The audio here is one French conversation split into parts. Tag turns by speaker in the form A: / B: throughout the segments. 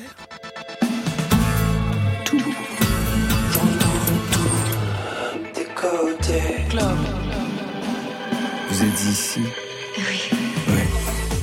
A: Inter.
B: Tout. J'entends tout. côtés. Club.
C: Vous êtes ici
A: Oui.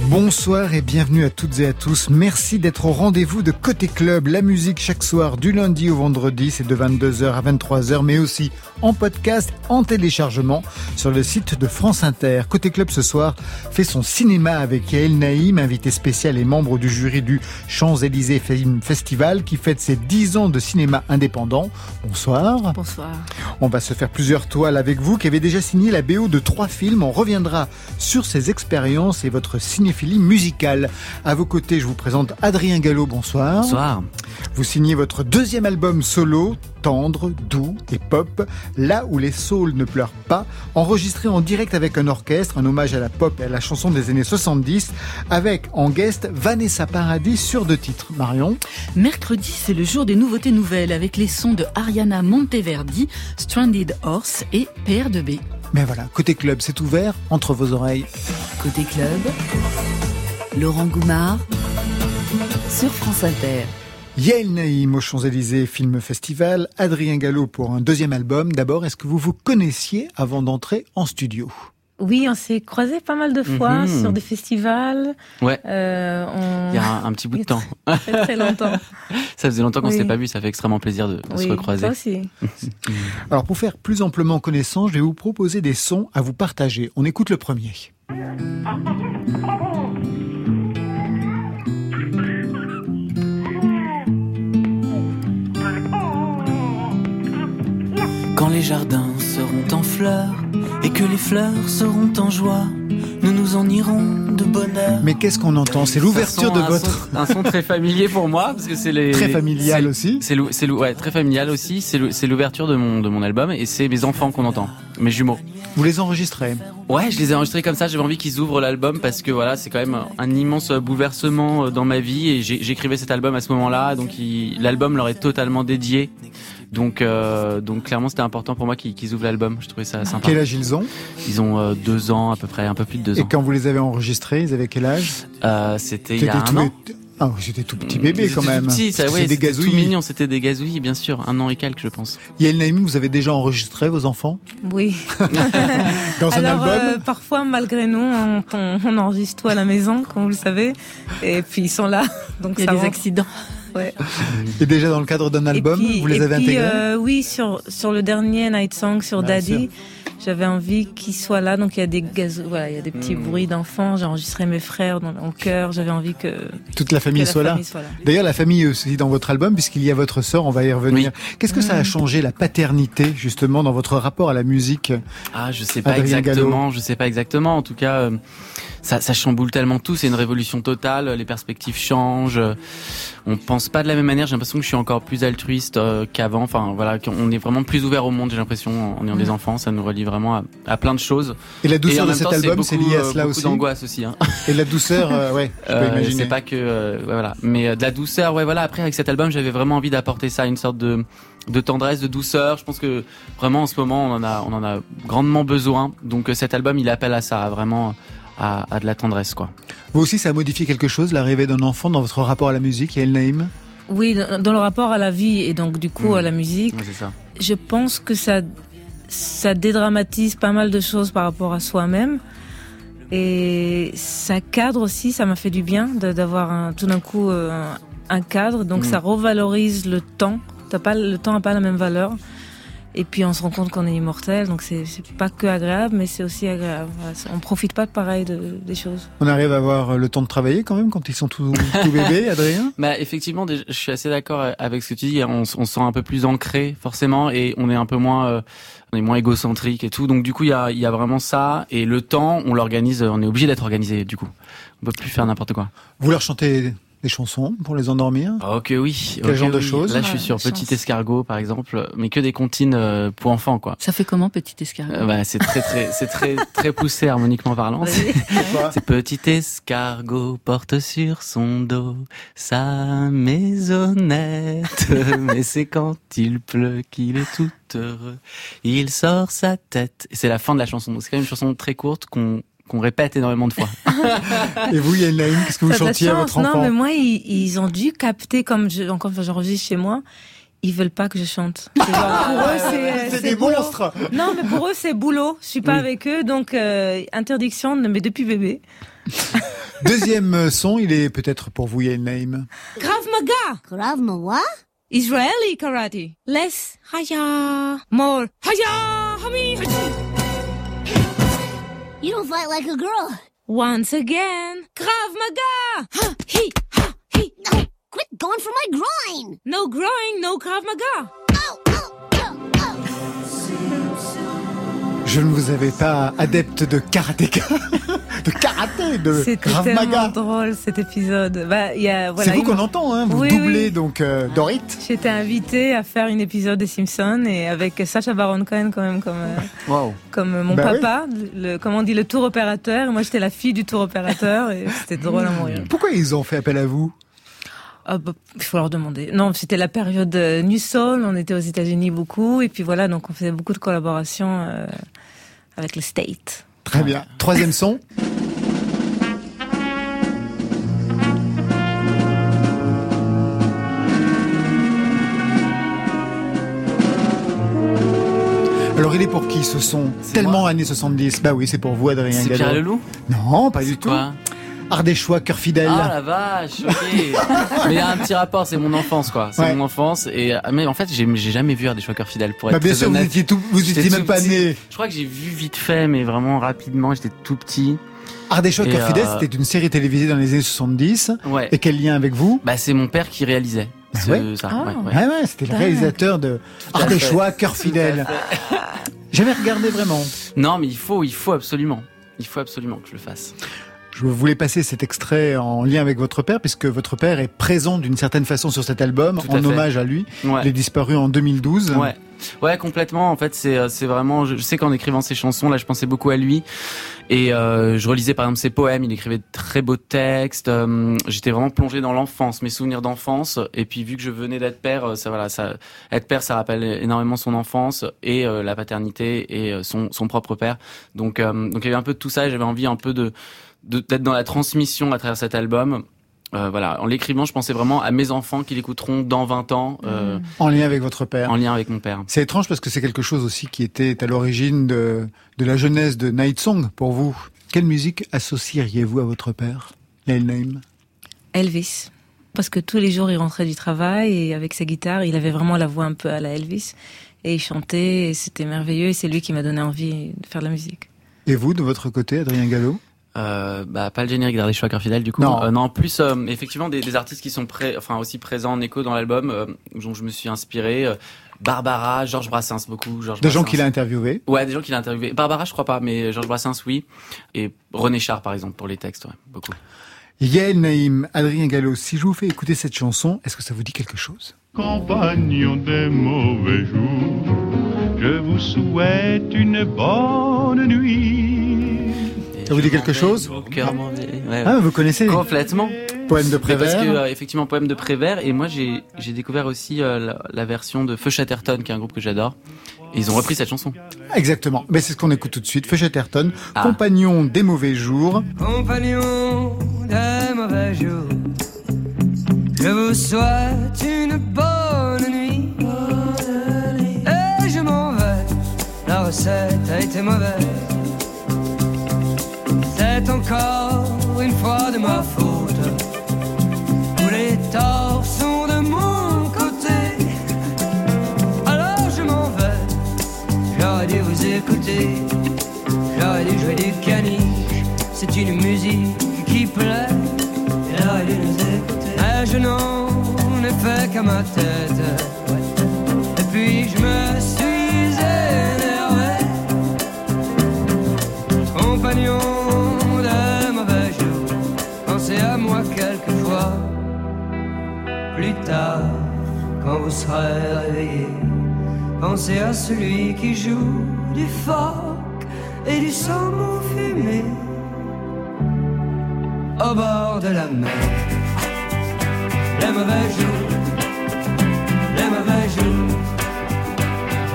D: Bonsoir et bienvenue à toutes et à tous. Merci d'être au rendez-vous de Côté Club. La musique chaque soir du lundi au vendredi, c'est de 22h à 23h, mais aussi en podcast, en téléchargement sur le site de France Inter. Côté Club ce soir fait son cinéma avec Yael Naïm, invité spécial et membre du jury du Champs-Élysées Film Festival qui fête ses 10 ans de cinéma indépendant. Bonsoir.
A: Bonsoir.
D: On va se faire plusieurs toiles avec vous qui avez déjà signé la BO de trois films. On reviendra sur ces expériences et votre cinéma musicale. À vos côtés, je vous présente Adrien Gallo, bonsoir.
E: Bonsoir.
D: Vous signez votre deuxième album solo, tendre, doux et pop, là où les souls ne pleurent pas, enregistré en direct avec un orchestre, un hommage à la pop et à la chanson des années 70, avec en guest Vanessa Paradis sur deux titres. Marion
A: Mercredi, c'est le jour des nouveautés nouvelles avec les sons de Ariana Monteverdi, Stranded Horse et PR2B.
D: Mais voilà, côté club, c'est ouvert entre vos oreilles.
A: Côté club, Laurent Goumard sur France Inter.
D: Yael Naïm aux Champs-Élysées Film Festival, Adrien Gallo pour un deuxième album. D'abord, est-ce que vous vous connaissiez avant d'entrer en studio?
F: Oui, on s'est croisés pas mal de fois mhm. sur des festivals.
E: Ouais. Euh, Il y a un, petit bout de temps.
F: Très, très longtemps.
E: ça faisait longtemps qu'on ne s'est pas vu. Ça fait extrêmement plaisir de, se recroiser.
F: Toi aussi.
D: Alors, pour faire plus amplement connaissance, je vais vous proposer des sons à vous partager. On écoute le premier.
B: Quand les jardins seront en fleurs que les fleurs seront en joie, nous nous en irons de bonheur.
D: Mais qu'est-ce qu'on entend? C'est l'ouverture de votre
E: un son très familier pour moi parce que c'est les
D: très familial aussi.
E: C'est c'est ouais, très familial aussi. C'est l'ouverture de mon de mon album et c'est mes enfants qu'on entend, mes jumeaux.
D: Vous les enregistrez?
E: Ouais, je les ai enregistrés comme ça. J'avais envie qu'ils ouvrent l'album parce que voilà, c'est quand même un immense bouleversement euh, dans ma vie et j'écrivais cet album à ce moment-là, donc l'album leur est totalement dédié. Donc, euh, donc clairement, c'était important pour moi qu'ils ouvrent l'album. Je trouvais ça sympa.
D: Quel âge ils ont
E: Ils ont euh, deux ans à peu près, un peu plus de deux ans.
D: Et quand vous les avez enregistrés, ils avaient quel âge
E: euh, C'était il y a un an.
D: Ah, c'était tout petit bébé quand même.
E: C'était des gazouillis. Tout mignon, c'était des gazouillis, bien sûr. Un an et quelques, je pense.
D: Yael Naïmi, vous avez déjà enregistré vos enfants?
F: Oui.
D: Dans un
F: Alors,
D: album?
F: euh, Parfois, malgré nous, on, on, enregistre tout à la maison, comme vous le savez. Et puis ils sont là. Donc
A: il y a des accidents.
D: Et déjà dans le cadre d'un album, vous les avez intégrés
F: euh, Oui, sur sur le dernier Night Song sur Daddy. J'avais envie qu'ils soient là, donc il y a des gaz, voilà, il y a des petits hmm. bruits d'enfants. J'ai enregistré mes frères dans, en chœur. J'avais envie que
D: toute la famille, soit, là. D'ailleurs, la famille aussi dans votre album, puisqu'il y a votre sœur. On va y revenir. Qu'est-ce que ça a hmm. changé la paternité justement dans votre rapport à la musique
E: Ah, je sais pas exactement. Je sais pas exactement. En tout cas. Euh, ça, ça chamboule tellement tout, c'est une révolution totale, les perspectives changent, on pense pas de la même manière, j'ai l'impression que je suis encore plus altruiste euh, qu'avant, enfin voilà, on est vraiment plus ouvert au monde, j'ai l'impression, en ayant des mm. enfants, ça nous relie vraiment à, plein de choses.
D: Et la douceur de cet album, c'est lié à cela
E: beaucoup
D: aussi
E: d'angoisse aussi. Hein.
D: Et la douceur, euh, ouais, je peux euh, imaginer.
E: C'est pas que, voilà, mais de la douceur, ouais voilà, après avec cet album, j'avais vraiment envie d'apporter ça, une sorte de de tendresse, de douceur. Je pense que vraiment en ce moment on en a, on en a grandement besoin. Donc cet album il appelle à ça, vraiment à, de la tendresse, quoi.
D: Vous aussi, ça a modifié quelque chose, l'arrivée d'un enfant dans votre rapport à la musique, El Naïm?
F: Oui, dans le rapport à la vie et donc du coup à la musique.
E: ça.
F: Je pense que ça, ça dédramatise pas mal de choses par rapport à soi-même. Et ça cadre aussi, ça m'a fait du bien d'avoir tout d'un coup euh, un, cadre. Donc mm. ça revalorise le temps. pas, le temps n'a pas la même valeur. Et puis on se rend compte qu'on est immortel, donc c'est pas que agréable, mais c'est aussi agréable. On profite pas de pareil de, des choses.
D: On arrive à avoir le temps de travailler quand même quand ils sont tout, tout bébés, Adrien?
E: Bah effectivement, je suis assez d'accord avec ce que tu dis. On, on se sent un peu plus ancré forcément, et on est un peu moins, euh, on est moins égocentrique et tout. Donc du coup, il y a, y a vraiment ça. Et le temps, on l'organise, on est obligé d'être organisé. Du coup, on peut plus faire n'importe quoi.
D: Vous leur chantez des chansons pour les endormir?
E: Ok oui.
D: Quel genre de choses?
E: Là, je suis sur Petit Escargot, par exemple, mais que des comptines euh, pour enfants, quoi.
A: Ça fait comment Petit Escargot? Euh,
E: bah, c'est très très c'est très très poussé harmoniquement parlant. C'est Petit Escargot porte sur son dos sa maisonnette, mais c'est quand il pleut qu'il est tout heureux. Il sort sa tête. C'est la fin de la chanson. C'est quand même une chanson très courte qu'on qu'on répète énormément de fois.
D: Et vous, Yann qu'est-ce que vous chantiez à votre enfant
F: Non, mais moi, ils, ont dû capter, comme je, encore j'enregistre chez moi, ils veulent pas que je chante.
D: pour eux, c'est des monstres.
F: Non, mais pour eux, c'est boulot. Je suis pas avec eux, donc euh, interdiction, mais depuis bébé.
D: Deuxième son, il est peut-être pour vous, Yael
F: Krav Maga.
G: Krav Maga?
F: Israeli karate. Less haya, more haya, hami.
G: You don't fight like a girl.
F: Once again, Krav Maga. Ha, he, ha, he.
G: No, quit going for my groin.
F: No groin, no Krav Maga.
G: Oh,
D: Je ne vous avais pas adepte de karatéka. de karaté, de
F: C'était tellement drôle cet épisode. Bah, voilà,
D: c'est vous qu'on entend, hein, vous doublez donc euh, Dorit.
F: J'étais invitée à faire une épisode des Simpsons et avec Sacha Baron Cohen quand même comme euh, comme mon bah papa, le, comment on dit le tour opérateur. Moi j'étais la fille du tour opérateur et c'était drôle à mourir.
D: Pourquoi ils ont fait appel à vous?
F: Ah bah, il faut leur demander. Non, c'était la période euh, New Soul, on était aux États-Unis beaucoup, et puis voilà, donc on faisait beaucoup de collaborations avec le State.
D: Très bien. Troisième son. Alors il est pour qui ce son? Tellement années 70. Bah oui, c'est pour vous Adrien
E: C'est Pierre Leloup?
D: Non, pas du tout. Ardéchois, cœur fidèle.
E: Ah la vache, ok. mais il y a un petit rapport, c'est mon enfance quoi. C'est mon enfance et ah, mais en fait j'ai jamais vu Ardéchois, cœur fidèle pour bah, être bah, bien sûr,
D: vous étiez tout, vous étiez même pas né.
E: Je crois que j'ai vu vite fait, mais vraiment rapidement. J'étais tout petit.
D: Ardéchois, cœur fidèle, euh, c'était une série télévisée dans les années 70.
E: Ouais.
D: Et quel lien avec vous?
E: Bah c'est mon père qui réalisait.
D: Bah ouais. Ça, ah. ouais, ouais. c'était le réalisateur de Ardéchois, cœur fidèle. Jamais regardé vraiment.
E: Non, mais il faut, il faut absolument. Il faut absolument que je le fasse.
D: Je voulais passer cet extrait en lien avec votre père, puisque votre père est présent d'une certaine façon sur cet album, en hommage à lui. Il est disparu en 2012.
E: Ouais. Ouais, complètement. En fait, c'est euh, c'est vraiment. Je sais qu'en écrivant ces chansons, là, je pensais beaucoup à lui et euh, je relisais par exemple ses poèmes. Il écrivait de très beaux textes. Euh, J'étais vraiment plongé dans l'enfance, mes souvenirs d'enfance. Et puis vu que je venais d'être père, euh, ça voilà, ça être père, ça rappelle énormément son enfance et euh, la paternité et son son propre père. Donc donc il y avait un peu de tout ça. J'avais envie un peu de d'être dans la transmission à travers cet album. Euh, voilà, en l'écrivant, je pensais vraiment à mes enfants qui l'écouteront dans 20 ans. Euh,
D: en lien avec votre père.
E: En lien avec mon père.
D: C'est étrange parce que c'est quelque chose aussi qui était à l'origine de, de la jeunesse de Night Song pour vous. Quelle musique associeriez-vous à votre père, Neil Name?
F: Elvis. Parce que tous les jours, il rentrait du travail et avec sa guitare, il avait vraiment la voix un peu à la Elvis. Et il chantait et c'était merveilleux et c'est lui qui m'a donné envie de faire de la musique.
D: Et vous, de votre côté, Adrien Gallo?
E: Euh, bah pas le générique d'Ardé Choix fidèle du coup. Non, euh, non en plus euh, effectivement des, des, artistes qui sont enfin aussi présents en écho dans l'album euh, dont je me suis inspiré euh, Barbara Georges Brassens beaucoup Georges
D: des gens qu'il a interviewé
E: ouais des gens qu'il a interviewé Barbara je crois pas mais Georges Brassens oui. Et René Char par exemple pour les textes ouais, beaucoup.
D: Yael Naïm Adrien Gallo si je vous fais écouter cette chanson est-ce que ça vous dit quelque chose?
H: Compagnon des mauvais jours je vous souhaite une bonne nuit
D: ça vous dit quelque chose
E: ouais,
D: Ah, vous connaissez
E: Complètement.
D: Poème de Prévert.
E: Parce que euh, effectivement, poème de Prévert. Et moi, j'ai j'ai découvert aussi euh, la, la, version de Feu Chatterton, qui est un groupe que j'adore. Et ils ont repris cette chanson.
D: Exactement. Mais c'est ce qu'on écoute tout de suite. Feu Chatterton, ah. compagnon des mauvais jours.
I: Compagnon des mauvais jours. Je vous souhaite une bonne nuit. Et je m'en vais. La recette a été mauvaise c'est encore une fois de ma faute. Tous les torts sont de mon côté. Alors je m'en vais. J'aurais dû vous écouter. J'aurais dû jouer du caniche. C'est une musique qui plaît. J'aurais dû nous écouter. Mais je n'en ai fait qu'à ma tête. Et puis je me suis énervé. Compagnon plus tard, quand vous serez réveillé, pensez à celui qui joue du phoque et du saumon fumé au bord de la mer. Les mauvais jours, les mauvais jours,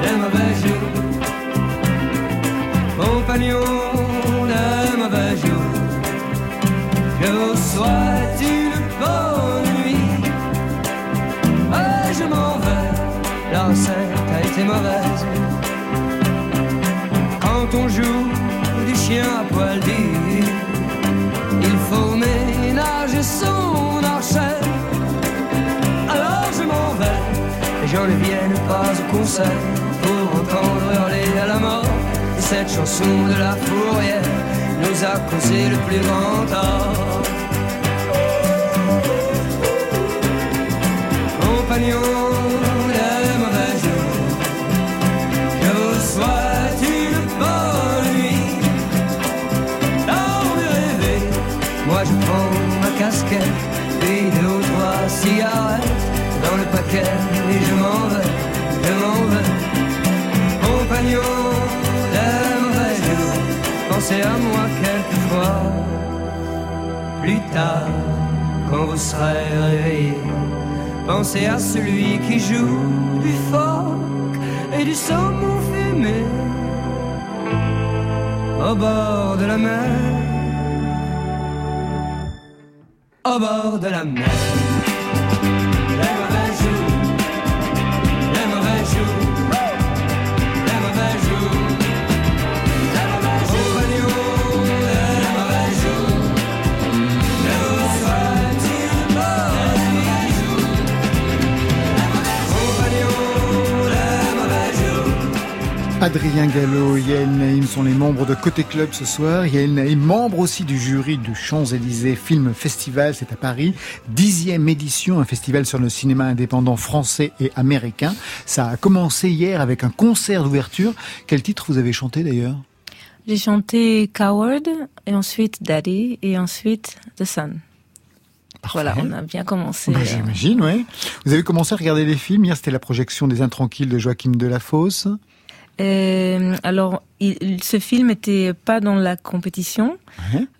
I: les mauvais jours, compagnons des mauvais nous soit une bonne nuit. Je m'en vais, l'enceinte a été mauvaise. Quand on joue du chien à poil dit, il faut ménager son archet. Alors je m'en vais, les gens ne viennent pas au concert pour entendre hurler à la mort. Cette chanson de la fourrière nous a causé le plus grand tort. Puis deux ou trois cigarettes dans le paquet et je m'en vais, je m'en vais. Compagnon des mauvais jours, pensez à moi quelquefois. Plus tard, quand vous serez réveillé, pensez à celui qui joue du phoque et du saumon fumé au bord de la mer, au bord de la mer.
D: Adrien Gallo et Yael Naïm sont les membres de Côté Club ce soir. Yael Naïm, membre aussi du jury du Champs-Élysées Film Festival, c'est à Paris. Dixième édition, un festival sur le cinéma indépendant français et américain. Ça a commencé hier avec un concert d'ouverture. Quel titre vous avez chanté d'ailleurs?
F: J'ai chanté Coward et ensuite Daddy et ensuite The Sun. Voilà, on a bien commencé.
D: Bah,
F: euh,
D: J'imagine, oui. Vous avez commencé à regarder les films. Hier, c'était la projection des Intranquilles de Joachim Delafosse.
F: Euh, alors, il- ce film était pas dans la compétition.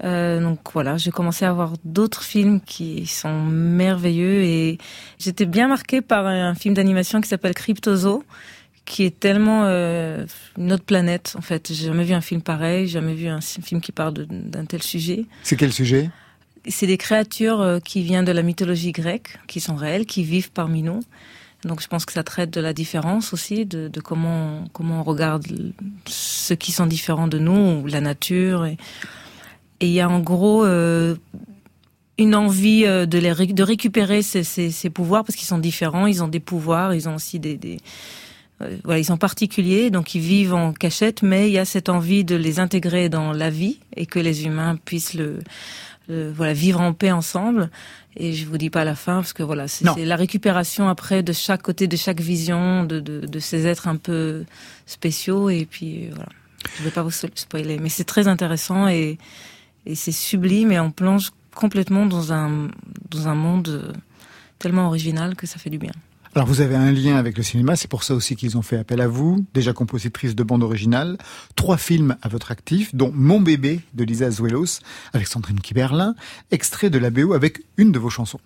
F: Euh, donc voilà, j'ai commencé à voir d'autres films qui sont merveilleux et j'étais bien marquée par un film d'animation qui s'appelle Cryptozo, qui est tellement euh, une autre planète en fait. J'ai jamais vu un film pareil, jamais vu un film qui parle d'un tel sujet.
D: C'est quel sujet?
F: C'est des créatures euh, qui viennent de la mythologie grecque, qui sont réelles, qui vivent parmi nous. Donc je pense que ça traite de la différence aussi, de, de comment comment on regarde ceux qui sont différents de nous, ou la nature. Et il y a en gros euh, une envie euh, de les récupérer ces, ces, ces pouvoirs parce qu'ils sont différents, ils ont des pouvoirs, ils ont aussi des, des euh, voilà, ils sont particuliers, donc ils vivent en cachette, mais il y a cette envie de les intégrer dans la vie et que les humains puissent le, voilà vivre en paix ensemble. Et je vous dis pas la fin parce que voilà, c'est la récupération après de chaque côté, de chaque vision, de, de, de ces êtres un peu spéciaux. Et puis voilà, je vais pas vous spoiler, mais c'est très intéressant et, et c'est sublime et on plonge complètement dans un dans un monde euh, tellement original que ça fait du bien.
D: Alors vous avez un lien avec le cinéma, c'est pour ça aussi qu'ils ont fait appel à vous, déjà compositrice de bande originale, trois films à votre actif, dont Mon bébé de Lisa Azuelos, avec Sandrine Kiberlin, extrait de la BO avec une de vos chansons.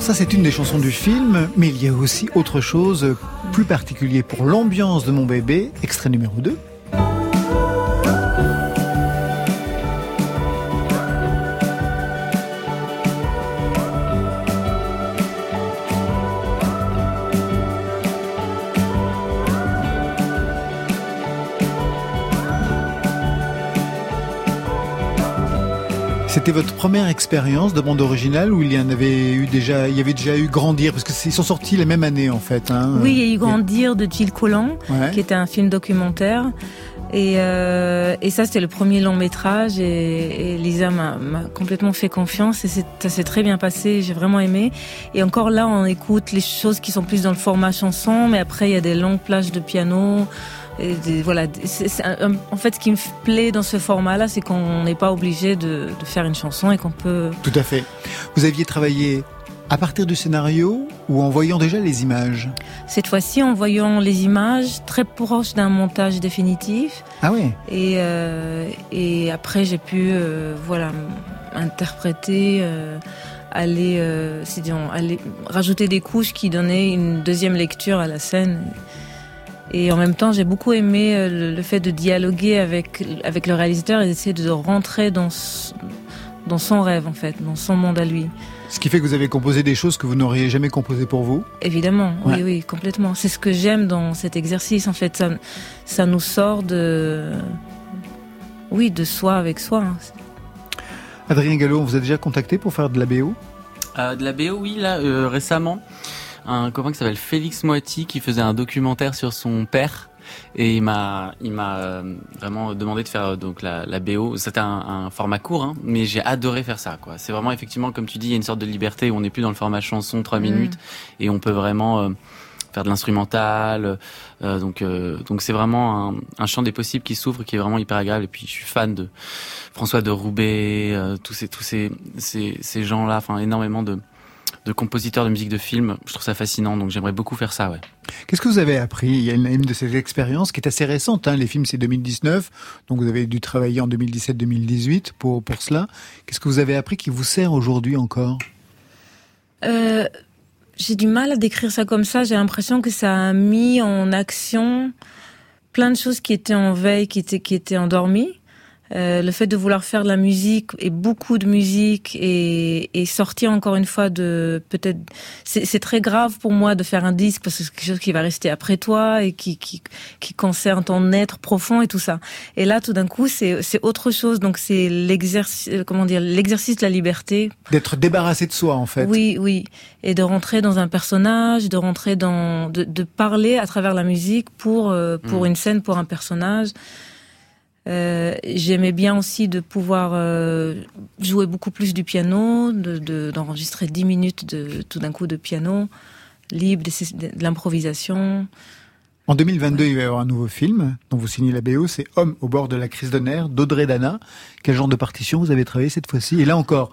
D: Ça c'est une des chansons du film, mais il y a aussi autre chose euh, plus particulier pour l'ambiance de Mon bébé, extrait numéro 2. C'était votre première expérience de bande originale où il y en avait eu déjà, il y avait déjà eu Grandir? Parce que ils sont sortis la même année en fait. Hein.
F: Oui, il y a eu Grandir de Gilles Collant,
D: Ouais.
F: qui était un film documentaire. Et, euh, et ça, c'était le premier long métrage. Et, et Lisa m'a complètement fait confiance. Et ça s'est très bien passé. J'ai vraiment aimé. Et encore là, on écoute les choses qui sont plus dans le format chanson. Mais après, il y a des longues plages de piano. Et des- voilà. Un- en fait, ce qui me plaît dans ce format-là, c'est qu'on n'est pas obligé de, de faire une chanson et qu'on peut
D: Tout à fait. Vous aviez travaillé à partir du scénario ou en voyant déjà les images?
F: Cette fois-ci, en voyant les images, très proche d'un montage définitif.
D: Ah oui.
F: Et, euh, et après, j'ai pu euh, voilà, interpréter euh, aller, euh, c'est disons, aller rajouter des couches qui donnaient une deuxième lecture à la scène. Et en même temps, j'ai beaucoup aimé euh, le, le fait de dialoguer avec avec le réalisateur et d'essayer de rentrer dans dans son rêve en fait, dans son monde à lui.
D: Ce qui fait que vous avez composé des choses que vous n'auriez jamais composées pour vous?
F: Évidemment,
D: Ouais.
F: oui, oui, complètement. C'est ce que j'aime dans cet exercice. En fait, ça, ça nous sort de, oui, de soi avec soi. hein.
D: Adrien Gallo, on vous a déjà contacté pour faire de la BO
E: Euh, de la BO, oui, là, euh, récemment, un copain qui s'appelle Félix Moiti qui faisait un documentaire sur son père. Et il m'a, il m'a euh, vraiment demandé de faire euh, donc la, la BO. C'était un, un format court, hein, mais j'ai adoré faire ça. Quoi. C'est vraiment effectivement, comme tu dis, il y a une sorte de liberté où on n'est plus dans le format chanson, trois
F: Mm.
E: minutes, et on peut vraiment euh, faire de l'instrumental. euh, donc, euh, donc c'est vraiment un, un champ des possibles qui s'ouvre, qui est vraiment hyper agréable. Et puis, je suis fan de François de Roubaix, euh, tous ces, tous ces, ces, ces gens-là, enfin énormément de, de compositeurs de musique de film. Je trouve ça fascinant, donc j'aimerais beaucoup faire ça, ouais.
D: Qu'est-ce que vous avez appris? Il y a une, une de ces expériences qui est assez récente. Hein. Les films, c'est 2019, donc vous avez dû travailler en 2017-2018 pour, pour cela. Qu'est-ce que vous avez appris qui vous sert aujourd'hui encore?
F: Euh, j'ai du mal à décrire ça comme ça. J'ai l'impression que ça a mis en action plein de choses qui étaient en veille, qui étaient, qui étaient endormies. Euh, le fait de vouloir faire de la musique et beaucoup de musique et, et sortir encore une fois de peut-être c'est très grave pour moi de faire un disque parce que c'est quelque chose qui va rester après toi et qui qui qui concerne ton être profond et tout ça et là tout d'un coup c'est c'est autre chose donc c'est l'exercice comment dire l'exercice de la liberté
D: D'être débarrassé de soi, en fait.
F: oui, oui. Et de rentrer dans un personnage, de rentrer dans, de, de parler à travers la musique pour euh, pour
E: Mm.
F: une scène, pour un personnage. Euh, J'aimais bien aussi de pouvoir euh, jouer beaucoup plus du piano, de de- d'enregistrer 10 minutes de tout d'un coup de piano libre, de, de l'improvisation.
D: En 2022, il va y avoir un nouveau film dont vous signez la BO, c'est Homme au bord de la crise de nerfs d'Audrey Dana. Quel genre de partition vous avez travaillé cette fois-ci? Et là encore,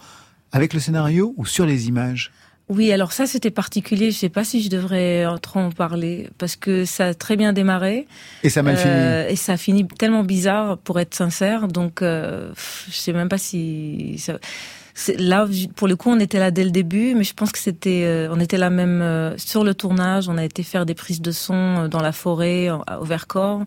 D: avec le scénario ou sur les images?
F: Oui, alors ça c'était particulier. Je sais pas si je devrais trop en parler parce que ça a très bien démarré.
D: Et ça a mal
F: Euh, Et ça a fini tellement bizarre pour être sincère. Donc, euh, je sais même pas si ça... Là, pour le coup, on était là dès le début, mais je pense que c'était, euh, on était là même euh, sur le tournage. On a été faire des prises de son dans la forêt, en- au Vercors.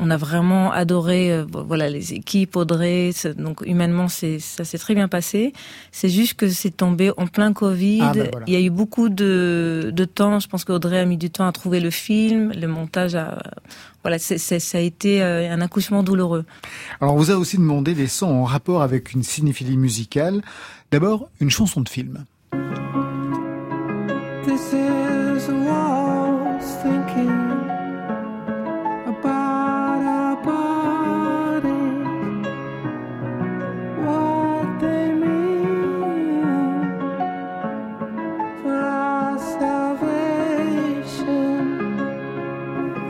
F: On a vraiment adoré, euh, voilà, les équipes, Audrey. Donc humainement, c'est ça s'est très bien passé. C'est juste que c'est tombé en plein Covid.
D: Ah, ben voilà.
F: Il y a eu beaucoup de, de temps. Je pense qu'Audrey a mis du temps à trouver le film, le montage. A, voilà, c'est c'est- ça a été euh, un accouchement douloureux.
D: Alors, on vous a aussi demandé des sons en rapport avec une cinéphilie musicale. D'abord, une chanson de film.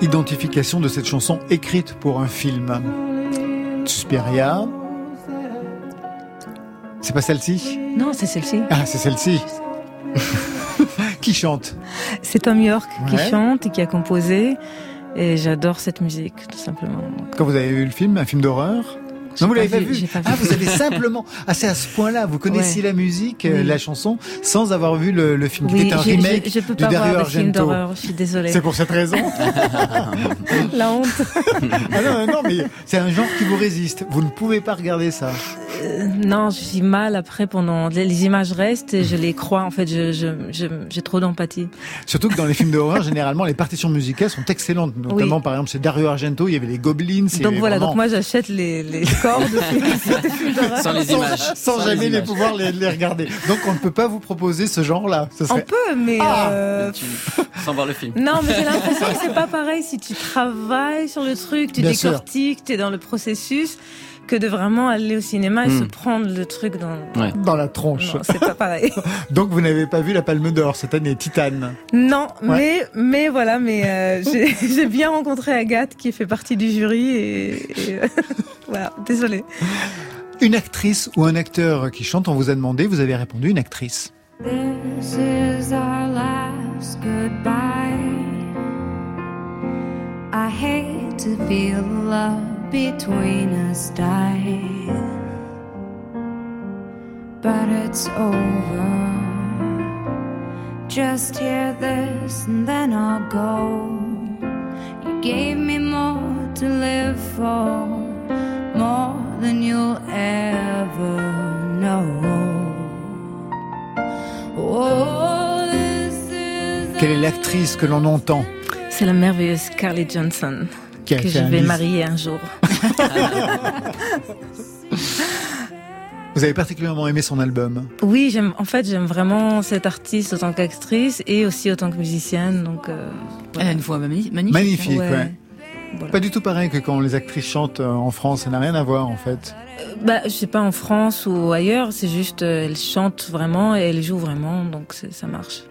D: Identification de cette chanson écrite pour un film. Suspiria. C'est pas celle-ci
F: Non, c'est celle-ci.
D: Ah, c'est celle-ci. Qui chante
F: C'est Tom York qui chante et qui a composé. Et j'adore cette musique, tout simplement.
D: Quand vous avez vu le film, un film d'horreur Non, vous l'avez pas vu, Ah, vous avez simplement... Ah, c'est à ce point-là, vous connaissiez
F: Ouais.
D: la musique, euh,
F: Oui.
D: la chanson, sans avoir vu le, le film, qui était un remake
F: je, je peux pas voir film d'horreur. Je suis désolée.
D: C'est pour cette raison
F: La honte.
D: Ah non, non, mais c'est un genre qui vous résiste. Vous ne pouvez pas regarder ça.
F: Euh, non, je suis mal après pendant les, images restent et je les crois. En fait, je je- je- j'ai trop d'empathie.
D: Surtout que dans les films d'horreur, généralement, les partitions musicales sont excellentes. Notamment,
F: Oui.
D: par exemple, chez Dario Argento, il y avait les Goblins.
F: Donc voilà,
D: vraiment-
F: donc moi j'achète les les scores de films, d'horreur.
E: Sans les images.
D: sans jamais les,
E: images.
D: pouvoir les, les regarder. Donc, on ne peut pas vous proposer ce genre-là. Ce
F: On peut, mais
D: Ah,
F: euh,
E: Tu- Sans voir le film.
F: non, mais j'ai l'impression que c'est pas pareil si tu travailles sur le truc, tu
D: Bien
F: décortiques, t'es dans le processus, que de vraiment aller au cinéma et
E: Hmm.
F: se prendre le truc dans.
E: Ouais.
D: Dans la tronche.
F: Non, c'est pas pareil.
D: Donc, vous n'avez pas vu la Palme d'Or cette année, Titane.
F: Non,
D: Ouais.
F: mais mais voilà, mais euh, j'ai j'ai bien rencontré Agathe qui fait partie du jury et, et, euh, voilà, désolée.
D: Une actrice ou un acteur qui chante, on vous a demandé, vous avez répondu une actrice.
J: This is our last goodbye. I hate to feel love between us die. but it's over. Just hear this and then I'll go. You gave me more to live for, more than you'll ever know. Oh, this is
D: Quelle est l'actrice que l'on entend?
F: C'est la merveilleuse Scarlett Johansson
D: Qui a
F: que
D: fait
F: je
D: un
F: vais marier un jour.
D: Vous avez particulièrement aimé son album.
F: Oui, j'aime. En fait, j'aime vraiment cette artiste en tant qu'actrice et aussi en tant que musicienne. Donc, euh,
A: Elle a une voix magnifique.
D: Magnifique,
F: Ouais.
D: ouais.
F: Voilà.
D: Pas du tout pareil que quand les actrices chantent euh, en France, ça n'a rien à voir en fait.
F: bah, je sais pas en France ou ailleurs. C'est juste, euh, elle chante vraiment et elle joue vraiment, donc ça marche.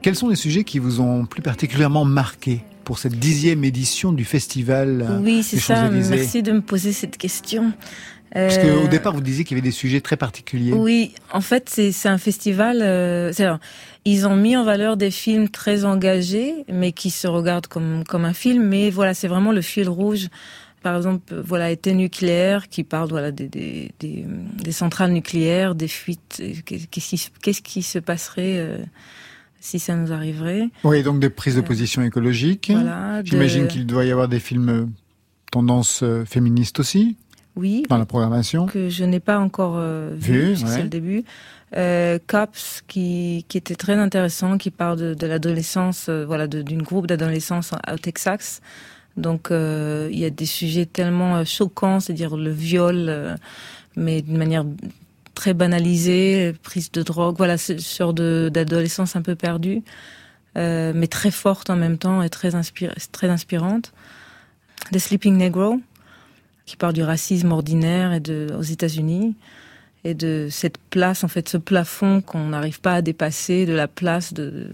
D: Quels sont les sujets qui vous ont plus particulièrement marqué? Pour cette dixième édition du festival euh,
F: oui, c'est ça. Merci de me poser cette question.
D: Parce
F: Euh,
D: qu'au départ, vous disiez qu'il y avait des sujets très particuliers.
F: Oui, en fait, c'est un festival. Euh, ils ont mis en valeur des films très engagés, mais qui se regardent comme comme un film. Mais voilà, c'est vraiment le fil rouge. Par exemple, euh, voilà, été nucléaire, qui parle voilà des des, des, des centrales nucléaires, des fuites. euh, Qu'est-ce qui qu'est-ce qui se passerait euh, si ça nous arriverait
D: Oui, donc des prises de position écologiques.
F: Voilà, de-
D: J'imagine qu'il doit y avoir des films euh, tendance euh, féministe aussi
F: Oui.
D: dans la programmation.
F: que je n'ai pas encore euh, vu,
D: Vu, ouais.
F: c'est le début. Euh, Cops, qui, qui était très intéressant, qui parle de, de l'adolescence, euh, voilà, d'une groupe d'adolescence au Texas. Donc, euh, il y a des sujets tellement euh, choquants, c'est-à-dire le viol, euh, mais d'une manière très banalisée, prise de drogue, voilà, ce genre d'adolescence un peu perdue, euh, mais très forte en même temps et très, très inspirante. The Sleeping Negro, qui parle du racisme ordinaire et de, aux États-Unis et de cette place, en fait, ce plafond qu'on n'arrive pas à dépasser, de la place de,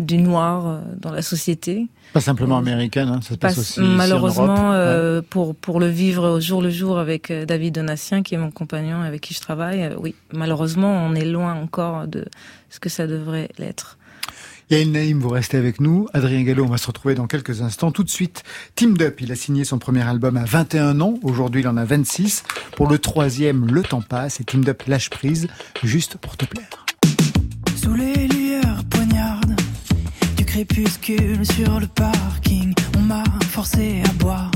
F: du noir euh, dans la société.
D: Pas simplement américaine, hein, ça se passe
F: Pas-
D: aussi ici en
F: malheureusement,
D: Europe.
F: euh, pour pour le vivre au jour le jour avec euh, David Donatien, qui est mon compagnon avec qui je travaille, euh, oui, malheureusement, on est loin encore de ce que ça devrait l'être.
D: Yael Naïm, vous restez avec nous. Adrien Gallo, on va se retrouver dans quelques instants. Tout de suite, Team Up, il a signé son premier album à 21 ans. Aujourd'hui, il en a 26. Pour le troisième, Le Temps passe et Team Up lâche prise, juste pour te plaire.
B: Sous les crépuscule sur le parking, on m'a forcé à boire.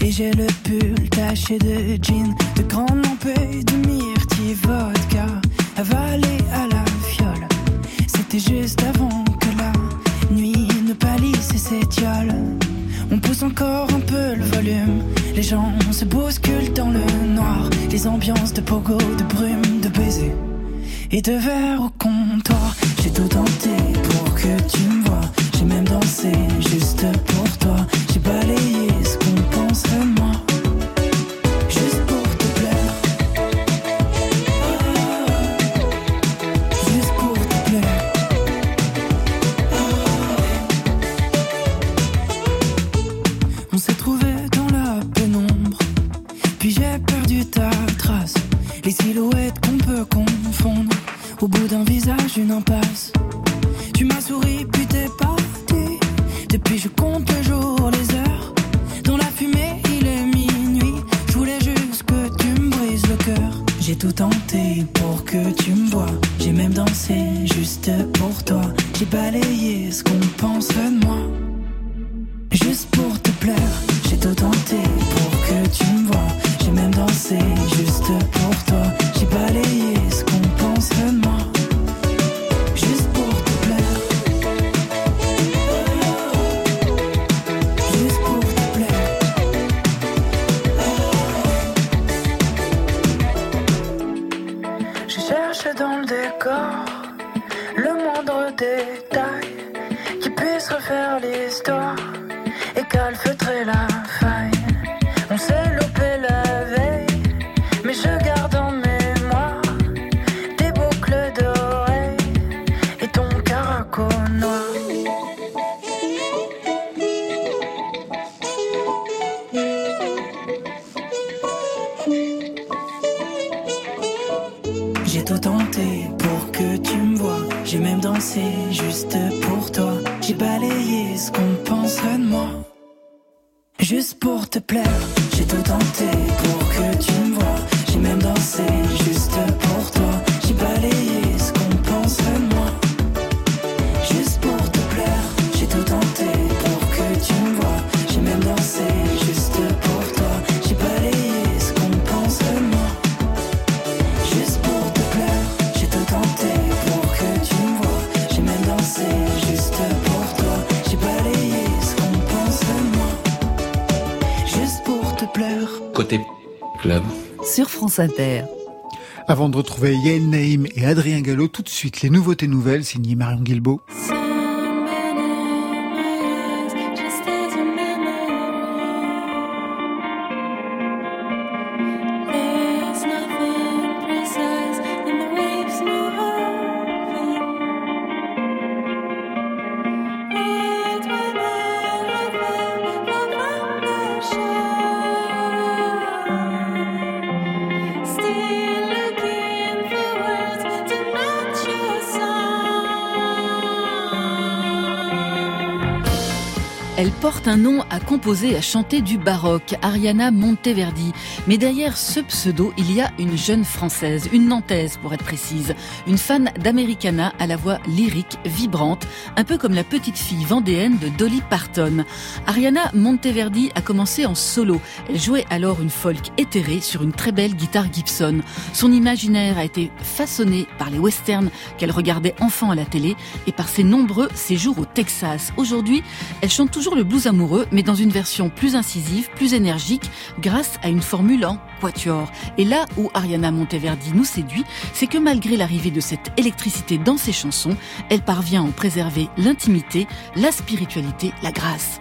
B: Et j'ai le pull taché de jean, de grandes lampées de myrtille vodka, avalé à la fiole. C'était juste avant que la nuit ne pâlisse et s'étiole. On pousse encore un peu le volume. Les gens se bousculent dans le noir. Les ambiances de pogo, de brume, de baisers et de verre au comptoir. J'ai tout tenté pour que tu me vois. J'ai même dansé juste pour toi. J'ai balayé ce qu'on penserait de moi. Juste pour te plaire. Juste pour te plaire. On s'est trouvé dans la pénombre. Puis j'ai perdu ta trace. Les silhouettes qu'on peut confondre. Au bout d'un visage, une impasse. Tu m'as souri, puis t'es parti. Depuis, je compte les jours, les heures. Dans la fumée, il est minuit. Je voulais juste que tu me brises le cœur. J'ai tout tenté pour que tu me vois. J'ai même dansé juste pour toi. J'ai balayé ce qu'on penserait de moi.
C: Club.
A: Sur France Inter.
D: Avant de retrouver Yael Naïm et Adrien Gallo, tout de suite les nouveautés nouvelles signées Marion Guilbeault.
A: Un nom à composer à chanter du baroque, Ariana Monteverdi. Mais derrière ce pseudo, il y a une jeune française, une nantaise pour être précise, une fan d'Americana à la voix lyrique, vibrante, un peu comme la petite fille vendéenne de Dolly Parton. Ariana Monteverdi a commencé en solo. Elle jouait alors une folk éthérée sur une très belle guitare Gibson. Son imaginaire a été façonné par les westerns qu'elle regardait enfant à la télé et par ses nombreux séjours au Texas. Aujourd'hui, elle chante toujours le blues amoureux, mais dans une version plus incisive, plus énergique, grâce à une formule en quatuor. Et là où Ariana Monteverdi nous séduit, c'est que malgré l'arrivée de cette électricité dans ses chansons, elle parvient à en préserver l'intimité, la spiritualité, la grâce.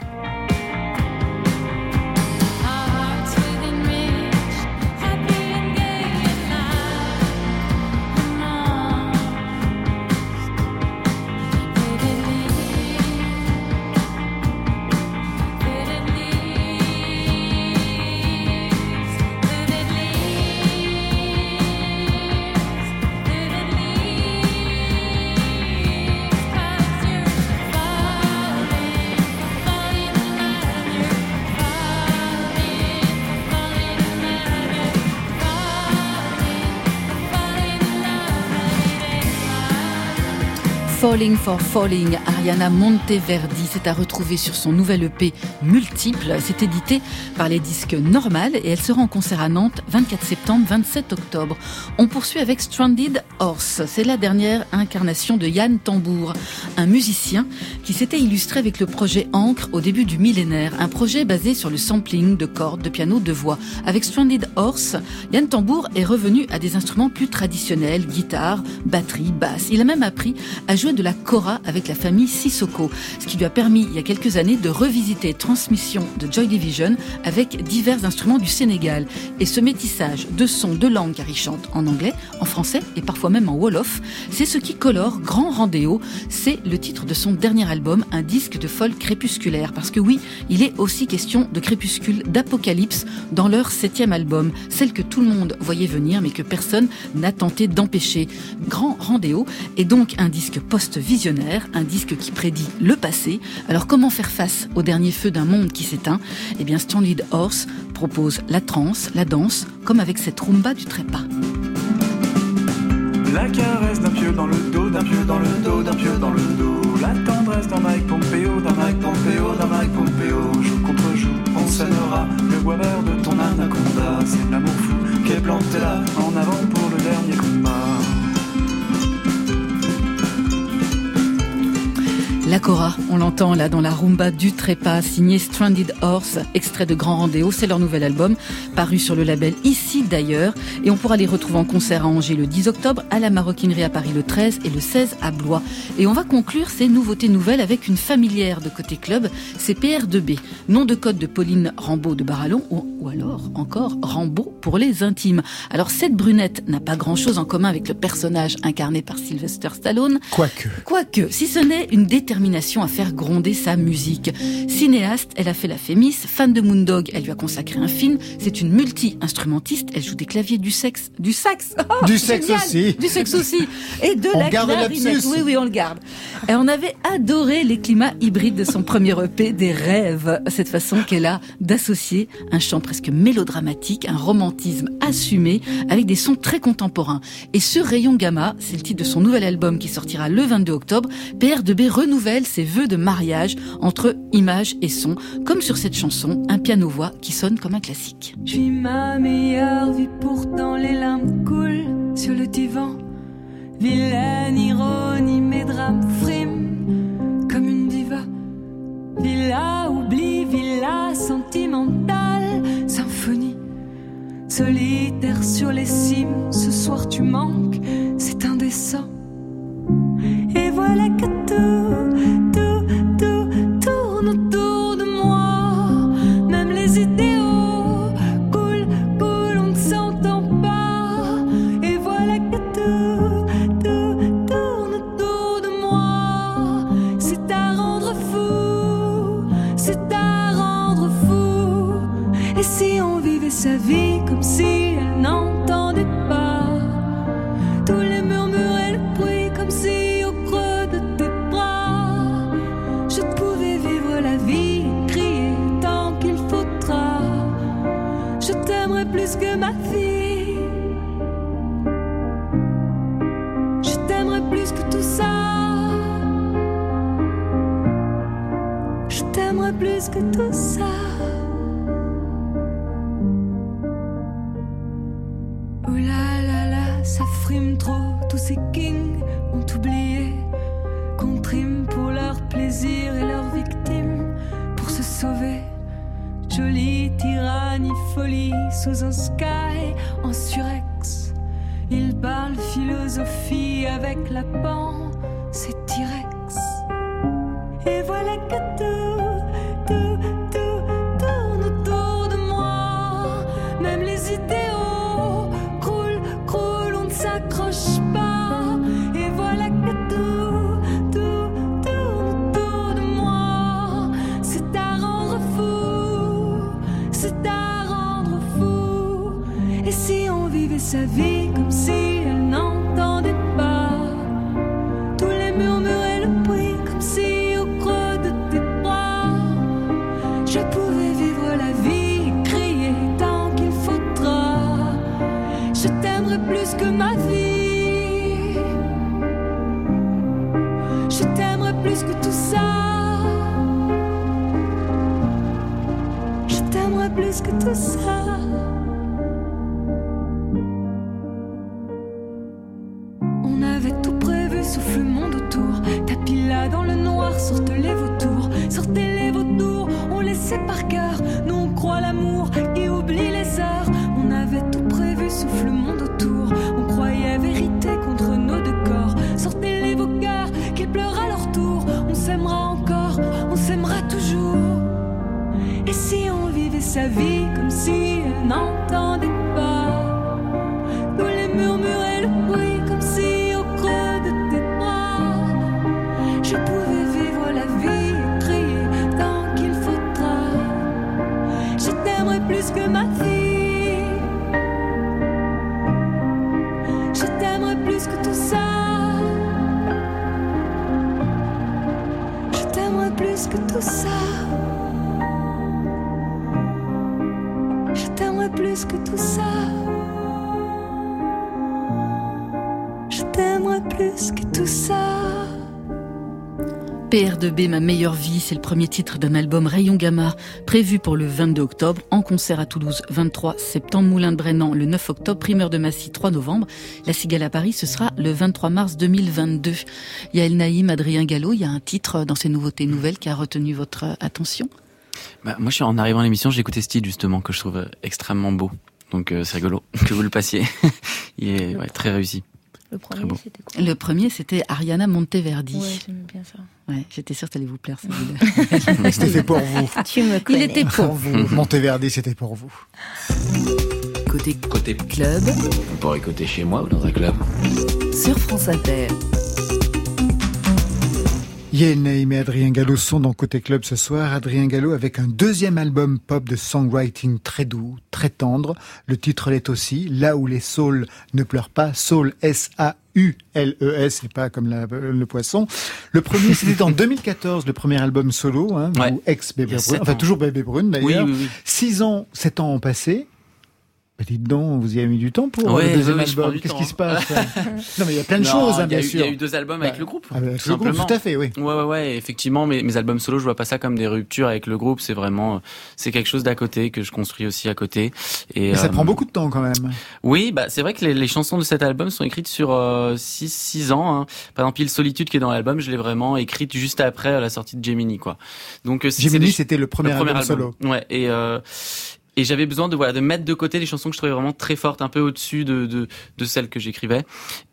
A: For Falling, Ariana Monteverdi, c'est à retrouver sur son nouvel EP Multiple. C'est édité par les disques Normal et elle sera en concert à Nantes 24 septembre, 27 octobre. On poursuit avec Stranded Horse. C'est la dernière incarnation de Yann Tambour, un musicien qui s'était illustré avec le projet Ancre au début du millénaire, un projet basé sur le sampling de cordes, de piano, de voix. Avec Stranded Horse, Yann Tambour est revenu à des instruments plus traditionnels, guitare, batterie, basse. Il a même appris à jouer de la kora avec la famille Sissoko, ce qui lui a permis il y a quelques années de revisiter Transmission de Joy Division avec divers instruments du Sénégal. Et ce métissage de sons, de langues, car il chante en anglais, en français et parfois même en wolof, c'est ce qui colore Grand Rendéo. C'est le titre de son dernier album, un disque de folk crépusculaire. Parce que oui, il est aussi question de crépuscule, d'apocalypse dans leur septième album, celle que tout le monde voyait venir mais que personne n'a tenté d'empêcher. Grand Rendéo est donc un disque post-visionnaire, un disque qui prédit le passé. Alors comment faire face au dernier feu d'un monde qui s'éteint? Eh bien, Stranded Horse propose la trance, la danse, comme avec cette rumba du trépas.
K: La caresse d'un pieu dans le dos, d'un pieu dans le dos, d'un pieu dans le dos. La tendresse d'un Mike Pompeo, d'un Mike Pompeo, d'un Mike Pompeo. Joue contre joue, on sonnera le bois vert de ton anaconda. C'est l'amour fou qui est planté là, en avant pour le dernier combat.
A: La Cora, on l'entend là dans la rumba du trépas, signé Stranded Horse, extrait de Grand Rendéo, c'est leur nouvel album, paru sur le label ici d'ailleurs, et on pourra les retrouver en concert à Angers le 10 octobre, à la Maroquinerie à Paris le 13 et le 16 à Blois. Et on va conclure ces nouveautés nouvelles avec une familière de côté club, c'est PR2B, nom de code de Pauline Rambaud de Barallon, ou, ou alors encore Rambaud pour les intimes. Alors cette brunette n'a pas grand chose en commun avec le personnage incarné par Sylvester Stallone.
D: Quoique.
A: Quoique, si ce n'est une détermination détermination à faire gronder sa musique. Cinéaste, elle a fait la Fémis, fan de Moondog, elle lui a consacré un film. C'est une multi-instrumentiste, elle joue des claviers, du sexe, du sax, Oh,
D: Du sexe
A: génial
D: aussi.
A: du sexe aussi, et de
D: On
A: la clarinette. Oui, oui, on le garde. Et on avait adoré les climats hybrides de son premier EP, des rêves, cette façon qu'elle a d'associer un chant presque mélodramatique, un romantisme assumé, avec des sons très contemporains. Et sur Rayon Gamma, c'est le titre de son nouvel album qui sortira le 22 octobre, PR2B renouvelle ses vœux de mariage entre image et son, comme sur cette chanson, un piano-voix qui sonne comme un classique.
J: Je vis ma meilleure vie, pourtant les larmes coulent sur le divan. Vilaine ironie, mes drames friment comme une diva. Villa oubli, villa sentimentale, symphonie. Solitaire sur les cimes, ce soir tu manques, c'est indécent. On plus que tout ça Je t'aimerai plus que tout ça.
A: PR2B, ma meilleure vie, c'est le premier titre d'un album Rayon Gamma, prévu pour le 22 octobre, en concert à Toulouse 23 septembre, Moulin de Brennan le 9 octobre, Primeur de Massy 3 novembre, La Cigale à Paris, ce sera le 23 mars 2022. Yael Naïm, Adrien Gallo, il y a un titre dans ces nouveautés nouvelles qui a retenu votre attention
E: Bah, moi, je suis en arrivant à l'émission, j'ai écouté ce titre justement que je trouve euh, extrêmement beau. Donc euh, c'est rigolo que vous le passiez. Il est ouais, très réussi.
F: Le premier, c'était quoi?
A: Le premier, c'était Ariana Monteverdi.
F: Ouais, j'aime bien ça.
A: Ouais, j'étais sûre que ça allait vous plaire, celui-là.
D: C'était fait pour vous.
F: Tu me
A: Il était pour vous.
D: Monteverdi, c'était pour vous.
A: Côté
L: Côté
A: club,
L: On pourrait écouter chez moi ou dans un club?
A: sur France Inter.
D: Yael Naïm et Adrien Gallo sont dans Côté Club ce soir. Adrien Gallo avec un deuxième album pop de songwriting très doux, très tendre. Le titre l'est aussi, Là où les saules ne pleurent pas, Soul S-A U-L-E-S et pas comme le poisson. Le premier, c'était en 2014, le premier album solo, hein, ou ex-Bébé Brune, enfin toujours Bébé Brune d'ailleurs. Oui, oui, oui. Six ans, sept ans ont passé. Dites donc, vous y avez mis du temps pour le deuxième album. Qu'est-ce qui se passe Non, mais il y a plein de choses, hein, bien sûr.
E: Il y a eu deux albums avec bah, le groupe.
D: Ah, tout, le groupe, tout à fait, oui.
E: Ouais, ouais, ouais. Effectivement, mes, mes albums solo, je vois pas ça comme des ruptures avec le groupe. C'est vraiment, c'est quelque chose d'à côté que je construis aussi à côté.
D: Et, ça prend euh, beaucoup de temps quand même.
E: Oui, bah c'est vrai que les, les, chansons de cet album sont écrites sur 6 euh, six, ans. Hein. Par exemple, Il Solitude qui est dans l'album, je l'ai vraiment écrite juste après la sortie de Gemini, quoi.
D: Donc euh, Gemini, c'était le premier, album, solo.
E: Ouais, et et j'avais besoin de voilà de mettre de côté les chansons que je trouvais vraiment très fortes, un peu au-dessus de, de, de celles que j'écrivais.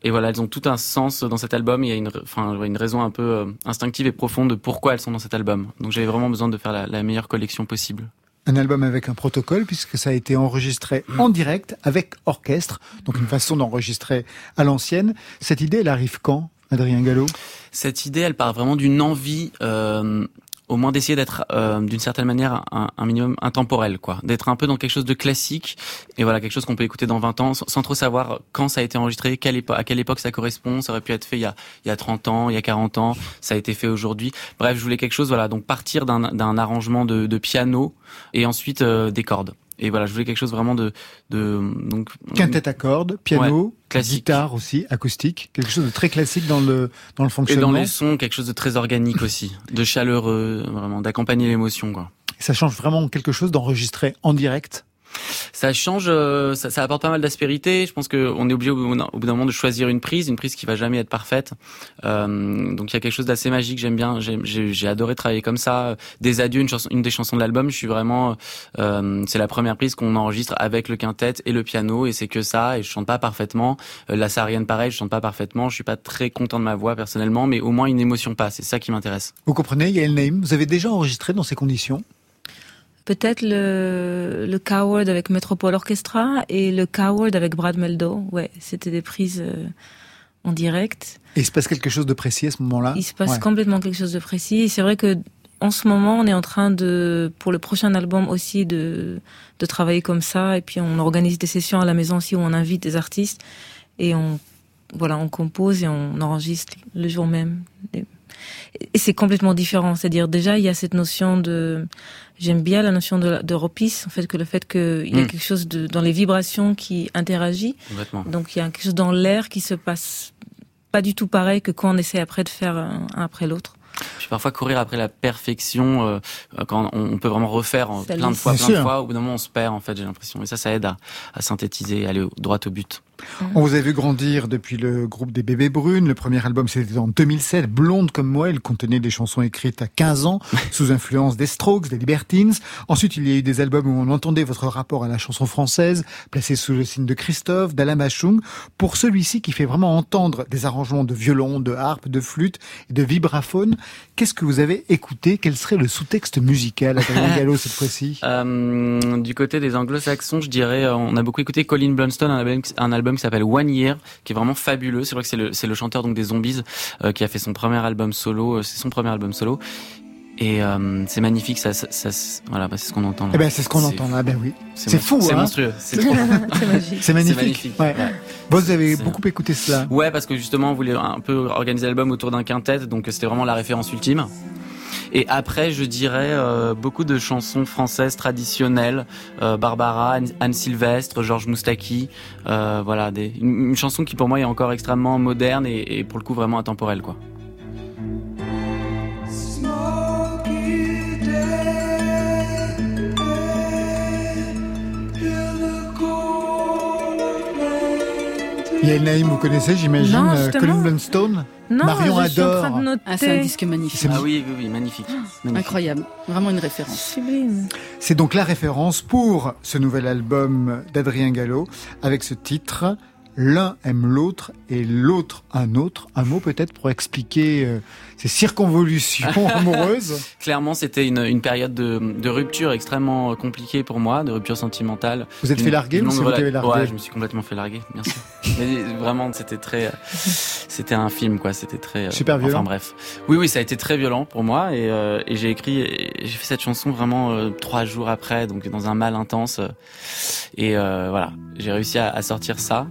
E: Et voilà, elles ont tout un sens dans cet album. Il y a une enfin une raison un peu euh, instinctive et profonde de pourquoi elles sont dans cet album. Donc j'avais vraiment besoin de faire la, la meilleure collection possible.
D: Un album avec un protocole puisque ça a été enregistré en direct avec orchestre, donc une façon d'enregistrer à l'ancienne. Cette idée, elle arrive quand, Adrien Gallo?
E: Cette idée, elle part vraiment d'une envie euh, au moins d'essayer d'être euh, d'une certaine manière un, un, minimum intemporel, quoi, d'être un peu dans quelque chose de classique et voilà quelque chose qu'on peut écouter dans 20 ans sans, trop savoir quand ça a été enregistré, à quelle époque ça correspond, ça aurait pu être fait il y a il y a 30 ans, il y a 40 ans, ça a été fait aujourd'hui. Bref, je voulais quelque chose voilà, donc partir d'un arrangement de, de, piano et ensuite euh, des cordes. Et voilà, je voulais quelque chose vraiment de, de donc
D: quintette à cordes, piano, guitare aussi, acoustique, quelque chose de très classique dans le dans le fonctionnement.
E: Et dans les sons, quelque chose de très organique aussi, de chaleureux, vraiment d'accompagner l'émotion quoi.
D: Et ça change vraiment quelque chose d'enregistrer en direct
E: ça change, euh, ça, ça, apporte pas mal d'aspérité. Je pense qu'on est obligé au, bout d'un moment de choisir une prise, une prise qui va jamais être parfaite. Euh, donc il y a quelque chose d'assez magique. J'aime bien, j'ai adoré travailler comme ça. Des adieux, une, chanson, une des chansons de l'album. Je suis vraiment, euh, c'est la première prise qu'on enregistre avec le quintet et le piano, et c'est que ça. Et je chante pas parfaitement. Euh, la Sarienne, pareil, je chante pas parfaitement. Je suis pas très content de ma voix personnellement, mais au moins une émotion passe. C'est ça qui m'intéresse.
D: Vous comprenez, Yael Naïm, vous avez déjà enregistré dans ces conditions?
F: Peut-être le, le Coward avec Metropole Orchestra et le Coward avec Brad Meldo. Ouais, c'était des prises euh, en direct.
D: Et il se passe quelque chose de précis à ce moment-là?
F: Il se passe complètement quelque chose de précis. C'est vrai que en ce moment, on est en train de, pour le prochain album aussi, de, de travailler comme ça. Et puis on organise des sessions à la maison aussi où on invite des artistes et on, voilà, on compose et on enregistre le jour même. Et c'est complètement différent. C'est-à-dire déjà, il y a cette notion de J'aime bien la notion de, de repis, en fait, que le fait qu'il y a hmm. quelque chose de, dans les vibrations qui interagit. Donc il y a quelque chose dans l'air qui se passe pas du tout pareil que quand on essaie après de faire un après l'autre.
E: Puis parfois courir après la perfection, euh, quand on, peut vraiment refaire plein de fois, plein de fois, au bout d'un moment on se perd en fait, j'ai l'impression. Et ça, ça aide à, à synthétiser, aller droit au but.
D: On vous a vu grandir depuis le groupe des Bébés Brunes. Le premier album, c'était en 2007. Blonde comme moi, elle contenait des chansons écrites à 15 ans, sous influence des Strokes, des Libertines. Ensuite, il y a eu des albums où on entendait votre rapport à la chanson française, placé sous le signe de Christophe, d'Alain Machung. Pour celui-ci qui fait vraiment entendre des arrangements de violon, de harpe, de flûte et de vibraphone, qu'est-ce que vous avez écouté? Quel serait le sous-texte musical à Gallo cette fois-ci?
E: Euh, Du côté des anglo-saxons, je dirais, euh, on a beaucoup écouté Colin Blunstone, un album qui s'appelle One Year, qui est vraiment fabuleux. C'est vrai que c'est le, c'est le chanteur donc des Zombies euh, qui a fait son premier album solo. Euh, c'est son premier album solo. Et euh, c'est magnifique, ça, ça, ça voilà, bah, c'est ce qu'on entend. Là.
D: Eh ben, c'est ce qu'on entend là. Ben oui, c'est fou,
E: c'est
D: hein
E: monstrueux, c'est
D: magnifique. C'est magnifique. Ouais. Ouais. Vous avez beaucoup écouté cela.
E: Ouais, parce que justement, on voulait un peu organiser l'album autour d'un quintet, donc c'était vraiment la référence ultime. Et après, je dirais euh, beaucoup de chansons françaises traditionnelles, euh, Barbara, Anne, Sylvestre, Georges Moustaki, euh, voilà, des, une, chanson qui pour moi est encore extrêmement moderne et, et pour le coup vraiment intemporelle, quoi.
D: Yael Naïm, vous connaissez, j'imagine, euh, Colin Blunstone
F: non,
D: Marion adore.
A: Ah, c'est un disque magnifique.
E: Ah oui, oui, oui, magnifique. magnifique.
A: Incroyable. Vraiment une référence.
F: Sublime.
D: C'est donc la référence pour ce nouvel album d'Adrien Gallo avec ce titre l'un aime l'autre et l'autre un autre. Un mot peut-être pour expliquer euh, ces circonvolutions amoureuses.
E: Clairement, c'était une, une, période de, de, rupture extrêmement compliquée pour moi, de rupture sentimentale.
D: Vous êtes fait larguer ou vous
E: avez largué Ouais, je me suis complètement fait larguer, bien sûr. Mais vraiment, c'était très, c'était un film quoi. C'était très euh,
D: super violent.
E: Enfin bref, oui oui, ça a été très violent pour moi et, euh, et j'ai écrit, j'ai fait cette chanson vraiment euh, trois jours après, donc dans un mal intense. et voilà, j'ai réussi à, à, sortir ça.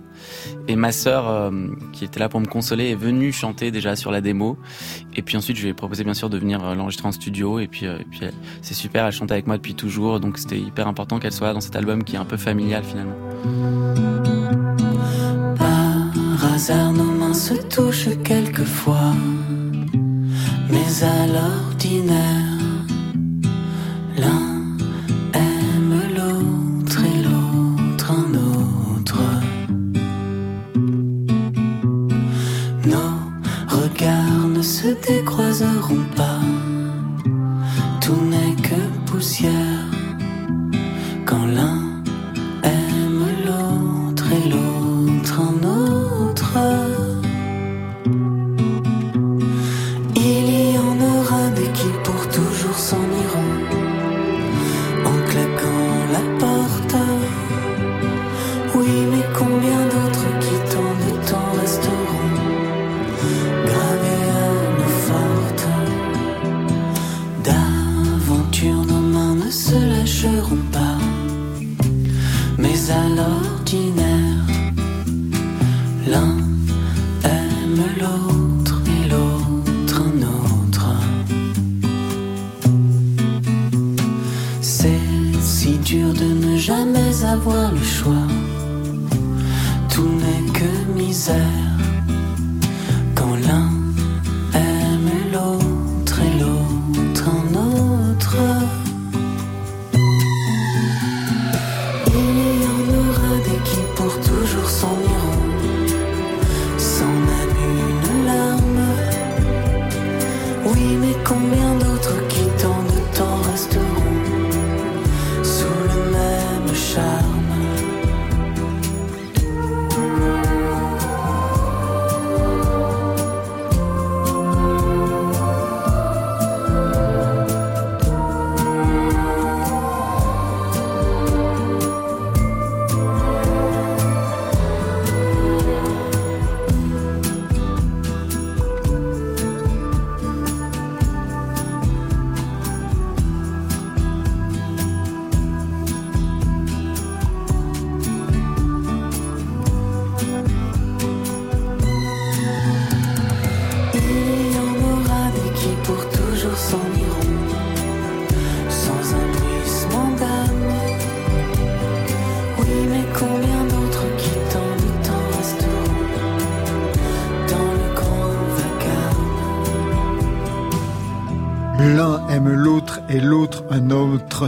E: Et ma sœur, qui était là pour me consoler, est venue chanter déjà sur la démo. Et puis ensuite, je lui ai proposé bien sûr de venir l'enregistrer en studio. Et puis, et puis c'est super, elle chante avec moi depuis toujours, donc c'était hyper important qu'elle soit dans cet album qui est un peu familial finalement.
L: Par hasard, nos mains se touchent quelquefois, mais à l'ordinaire, se décroiseront pas, tout n'est que poussière. Quand l'un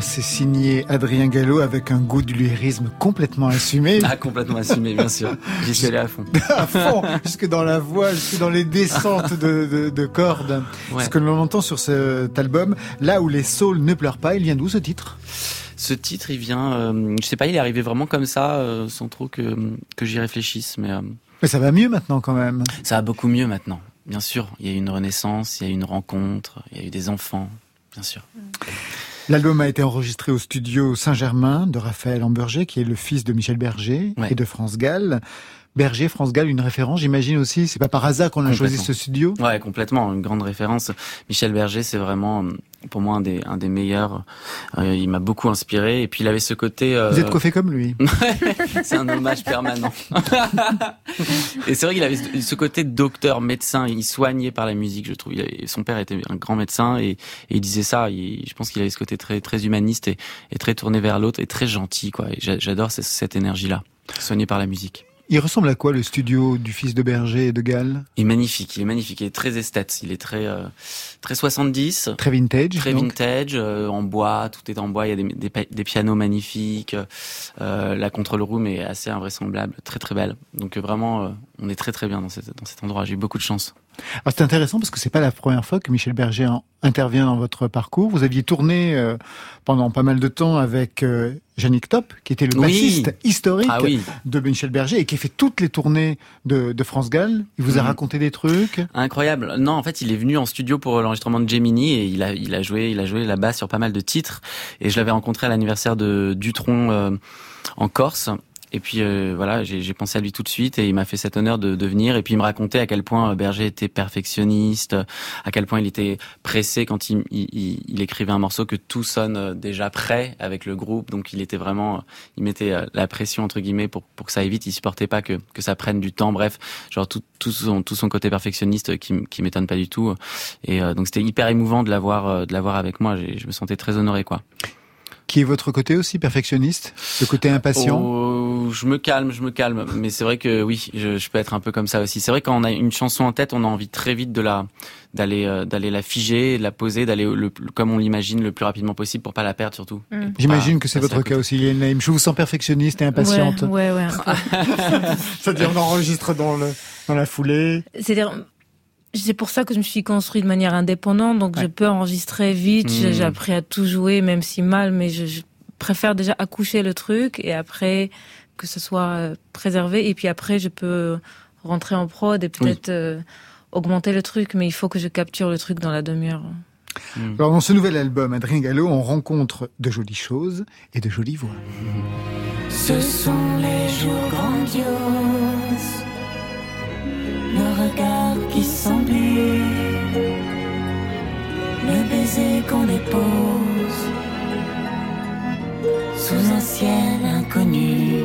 D: C'est signé Adrien Gallo avec un goût du lyrisme complètement assumé.
E: Ah, complètement assumé, bien sûr. J'y suis allé à fond.
D: à fond, jusque dans la voix, jusque dans les descentes de, de, de cordes.
E: Ouais.
D: Ce que l'on entend sur cet album, là où les saules ne pleurent pas, il vient d'où ce titre?
E: Ce titre, il vient, euh, je sais pas, il est arrivé vraiment comme ça, euh, sans trop que, que j'y réfléchisse, mais... euh,
D: Mais ça va mieux maintenant quand même.
E: Ça va beaucoup mieux maintenant, bien sûr. Il y a eu une renaissance, il y a eu une rencontre, il y a eu des enfants, bien sûr.
D: L'album a été enregistré au studio Saint-Germain de Raphaël Amberger, qui est le fils de Michel Berger
E: Ouais.
D: et de France Gall. Berger, France Gall, une référence, j'imagine aussi. C'est pas par hasard qu'on a choisi ce studio?
E: Ouais, complètement, une grande référence. Michel Berger, c'est vraiment euh, pour moi un des un des meilleurs. Euh, il m'a beaucoup inspiré et puis il avait ce côté. euh,
D: Vous êtes coiffé comme lui.
E: c'est un hommage permanent. et c'est vrai qu'il avait ce- côté docteur, médecin. Il soignait par la musique, je trouve. Il avait- son père était un grand médecin et, et il disait ça. Il- je pense qu'il avait ce côté très très humaniste et, et très tourné vers l'autre et très gentil, quoi. J'adore ce- cette énergie-là, soigné par la musique.
D: Il ressemble à quoi le studio du fils de Berger et de Gall?
E: Il est magnifique, il est magnifique, il est très esthète, il est très euh, très 70,
D: Très vintage.
E: très
D: donc.
E: vintage, euh, en bois, tout est en bois, il y a des, des, des pianos magnifiques, euh, la control room est assez invraisemblable, très très belle. Donc euh, vraiment, euh, on est très très bien dans, cette, dans cet endroit, j'ai eu beaucoup de chance.
D: Alors, c'est intéressant parce que c'est pas la première fois que Michel Berger en- intervient dans votre parcours. Vous aviez tourné euh, pendant pas mal de temps avec euh, Yannick Top, qui était le
E: Oui.
D: bassiste historique
E: Ah oui.
D: de Michel Berger et qui a fait toutes les tournées de, de France Gall. Il vous a
E: Mhm.
D: raconté des trucs.
E: Incroyable. Non, en fait, il est venu en studio pour l'enregistrement de Gemini et il a, il a joué, il a joué là-bas sur pas mal de titres. Et je l'avais rencontré à l'anniversaire de Dutron euh, en Corse. Et puis euh, voilà, j'ai pensé à lui tout de suite et il m'a fait cet honneur de, de, venir. Et puis il me racontait à quel point Berger était perfectionniste, à quel point il était pressé quand il, il, il écrivait un morceau que tout sonne déjà prêt avec le groupe. Donc il était vraiment, il mettait la pression entre guillemets pour pour que ça aille vite. Il supportait pas que que ça prenne du temps. Bref, genre tout tout son tout son côté perfectionniste qui m'étonne pas du tout. Et donc c'était hyper émouvant de l'avoir de l'avoir avec moi. Je me sentais très honoré quoi
D: qui est votre côté aussi perfectionniste, le côté impatient?
E: Oh, Je me calme, je me calme, mais c'est vrai que oui, je, je, peux être un peu comme ça aussi. C'est vrai quand on a une chanson en tête, on a envie très vite de la d'aller euh, d'aller la figer, de la poser, d'aller le, comme on l'imagine le plus rapidement possible pour pas la perdre surtout.
D: Mm. J'imagine que c'est votre cas aussi, Yann Je vous sens perfectionniste et impatiente.
F: Ouais, ouais, ouais.
D: C'est-à-dire on enregistre dans le dans la foulée.
F: C'est-à-dire c'est pour ça que je me suis construit de manière indépendante, donc je peux enregistrer vite. J'ai hmm. appris à tout jouer, même si mal, mais je, préfère déjà accoucher le truc et après que ce soit euh, préservé. Et puis après, je peux rentrer en prod et peut-être euh, augmenter le truc, mais il faut que je capture le truc dans la demi-heure.
D: Hmm. Alors dans ce nouvel album, Adrien Gallo, on rencontre de jolies choses et de jolies voix.
L: Ce sont les jours grandioses regard qui le baiser qu'on dépose sous un ciel inconnu.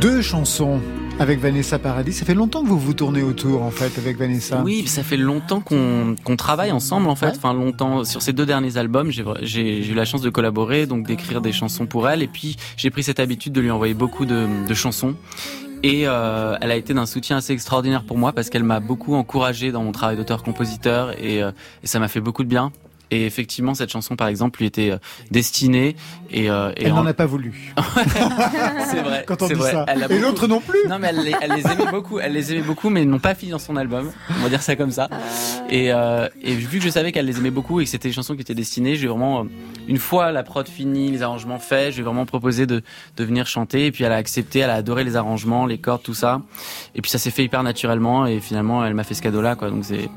D: Deux chansons avec Vanessa Paradis. Ça fait longtemps que vous vous tournez autour, en fait, avec Vanessa.
E: Oui, ça fait longtemps qu'on qu'on travaille ensemble, en fait. Enfin, longtemps. Sur ces deux derniers albums, j'ai eu la chance de collaborer, donc d'écrire des chansons pour elle. Et puis, j'ai pris cette habitude de lui envoyer beaucoup de, de chansons. Et euh, elle a été d'un soutien assez extraordinaire pour moi parce qu'elle m'a beaucoup encouragé dans mon travail d'auteur-compositeur et, euh, et ça m'a fait beaucoup de bien. Et effectivement, cette chanson, par exemple, lui était euh, destinée. Et,
D: euh, et elle n'en a pas voulu.
E: c'est vrai.
D: Quand on dit
E: vrai.
D: ça. et l'autre non plus.
E: Non, mais elle, elle, les aimait beaucoup. Elle les aimait beaucoup, mais n'ont pas fini dans son album. On va dire ça comme ça. Et, euh, et vu que je savais qu'elle les aimait beaucoup et que c'était des chansons qui étaient destinées, j'ai vraiment, euh, une fois la prod finie, les arrangements faits, j'ai vraiment proposé de, de venir chanter. Et puis elle a accepté, elle a adoré les arrangements, les cordes, tout ça. Et puis ça s'est fait hyper naturellement. Et finalement, elle m'a fait ce cadeau-là, quoi. Donc c'est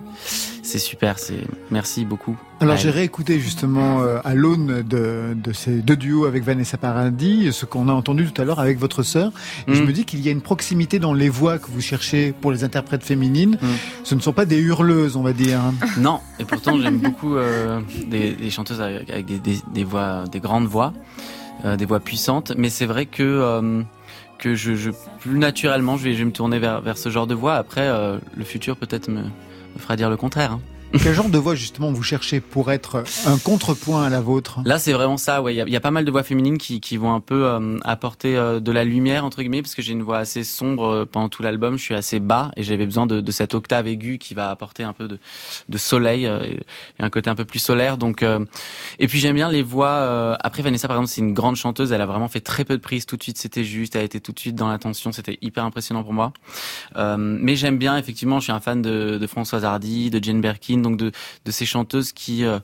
E: c'est super, c'est merci beaucoup.
D: Alors j'ai réécouté justement euh, à l'aune de, de, ces deux duos avec Vanessa Paradis, ce qu'on a entendu tout à l'heure avec votre sœur. Et je mm. me dis qu'il y a une proximité dans les voix que vous cherchez pour les interprètes féminines. Mm. Ce ne sont pas des hurleuses, on va dire.
E: Non, et pourtant j'aime beaucoup euh, des, des, chanteuses avec, des, des, des, voix, des grandes voix, euh, des voix puissantes. Mais c'est vrai que euh, que je, je, plus naturellement je vais, je vais me tourner vers, vers ce genre de voix. Après, euh, le futur peut-être me me fera dire le contraire. Hein.
D: Quel genre de voix justement vous cherchez pour être un contrepoint à la vôtre?
E: Là, c'est vraiment ça. Ouais, il y, a pas mal de voix féminines qui, qui vont un peu euh, apporter euh, de la lumière entre guillemets, parce que j'ai une voix assez sombre euh, pendant tout l'album. Je suis assez bas et j'avais besoin de, de, cette octave aiguë qui va apporter un peu de, de soleil et, un côté un peu plus solaire. Donc, et puis j'aime bien les voix. après Vanessa, par exemple, c'est une grande chanteuse. Elle a vraiment fait très peu de prises tout de suite. C'était juste. Elle été tout de suite dans l'attention. C'était hyper impressionnant pour moi. mais j'aime bien effectivement. Je suis un fan de, de Françoise Hardy, de Jane Birkin, donc de, de ces chanteuses qui euh,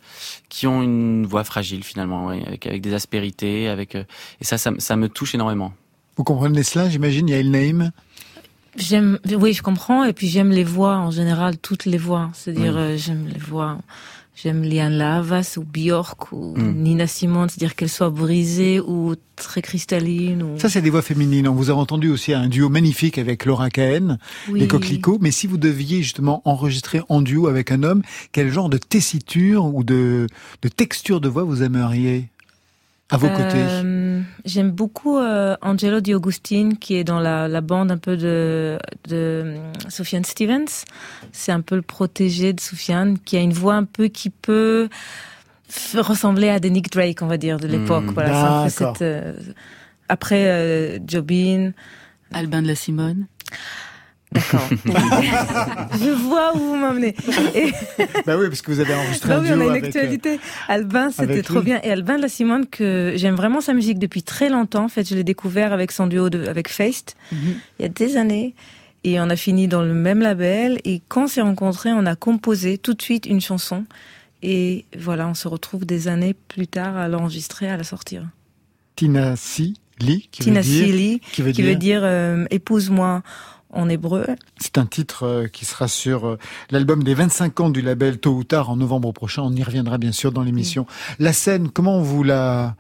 E: qui ont une voix fragile finalement, avec, avec des aspérités, avec euh, et ça, ça, ça, me touche énormément.
D: Vous comprenez cela J'imagine. Il y a name
F: J'aime, oui, je comprends, et puis j'aime les voix en général, toutes les voix. C'est-à-dire, euh, j'aime les voix J'aime Liane Lavas ou Björk ou hmm. Nina Simone, c'est-à-dire qu'elle soit brisée ou très cristalline. Ou...
D: Ça, c'est des voix féminines. On vous a entendu aussi un duo magnifique avec Laura Cahen, les Coquelicots. Mais si vous deviez justement enregistrer en duo avec un homme, quel genre de tessiture ou de, de texture de voix vous aimeriez? À vos côtés euh,
F: J'aime beaucoup euh, Angelo Di Augustine qui est dans la, la bande un peu de, de euh, Sofiane Stevens. C'est un peu le protégé de Sofiane qui a une voix un peu qui peut ressembler à des Nick Drake, on va dire, de l'époque.
D: Hmm. voilà, cette,
F: euh, après euh, Jobin.
A: Albin de la Simone.
F: D'accord. je vois où vous m'emmenez.
D: Et... bah oui, parce que vous avez enregistré bah
F: oui, on a une actualité. Euh, Albin, c'était trop bien. Et Albin de la Simone, que j'aime vraiment sa musique depuis très longtemps. En fait, je l'ai découvert avec son duo de, avec Feist, mhm. il y a des années. Et on a fini dans le même label. Et quand on s'est rencontrés, on a composé tout de suite une chanson. Et voilà, on se retrouve des années plus tard à l'enregistrer, à la sortir.
D: Tina Si
F: qui Tina veut dire, qui veut dire, dire euh, épouse-moi en hébreu.
D: C'est un titre euh, qui sera sur euh, l'album des 25 ans du label Tôt ou Tard en novembre prochain. On y reviendra bien sûr dans l'émission. La scène, comment vous la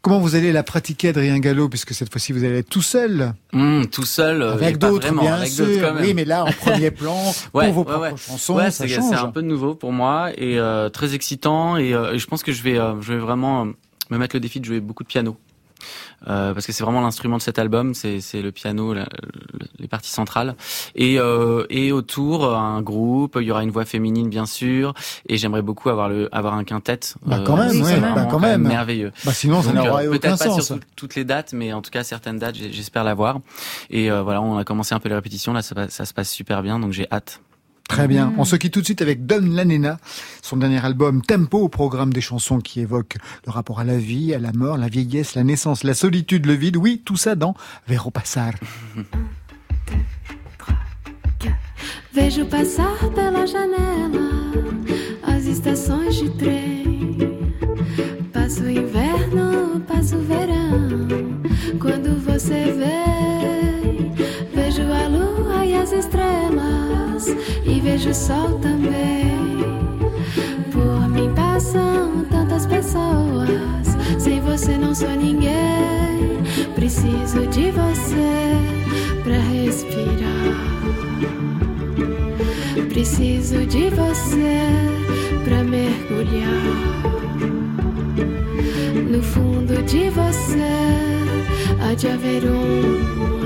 D: Comment vous allez la pratiquer, Adrien Gallo, puisque cette fois-ci vous allez être tout seul?
E: Mmh, Tout seul,
D: euh, avec d'autres, bien avec sûr. Oui, mais là en premier plan pour vos propres chansons,
E: ouais,
D: c'est
E: un peu nouveau pour moi et euh, très excitant. Et, euh, et, je pense que je vais, je vais vraiment me mettre le défi de jouer beaucoup de piano. Euh, parce que c'est vraiment l'instrument de cet album, c'est le piano, la, les parties centrales, et, euh, et autour un groupe, il y aura une voix féminine bien sûr, et j'aimerais beaucoup avoir le avoir un quintet.
D: Bah quand même, ouais, bah quand même,
E: merveilleux.
D: Bah sinon ça n'aurait
E: euh,
D: aucun
E: sens.
D: Peut-être
E: pas sur toutes les dates, mais en tout cas certaines dates, j'espère l'avoir. Et euh, voilà, on a commencé un peu les répétitions, là ça, ça se passe super bien, donc j'ai hâte.
D: Très bien. On se quitte tout de suite avec Don Lanena, son dernier album Tempo, au programme des chansons qui évoquent le rapport à la vie, à la mort, la vieillesse, la naissance, la solitude, le vide. Oui, tout ça dans Vero Passar.
M: Vejo passar pela janela as estações de trem. Passo o inverno, passo o verão. Quando você e vejo o sol também. Por mim passam tantas pessoas, sem você não sou ninguém. Preciso de você pra respirar. Preciso de você pra mergulhar no fundo de você. Há de haver um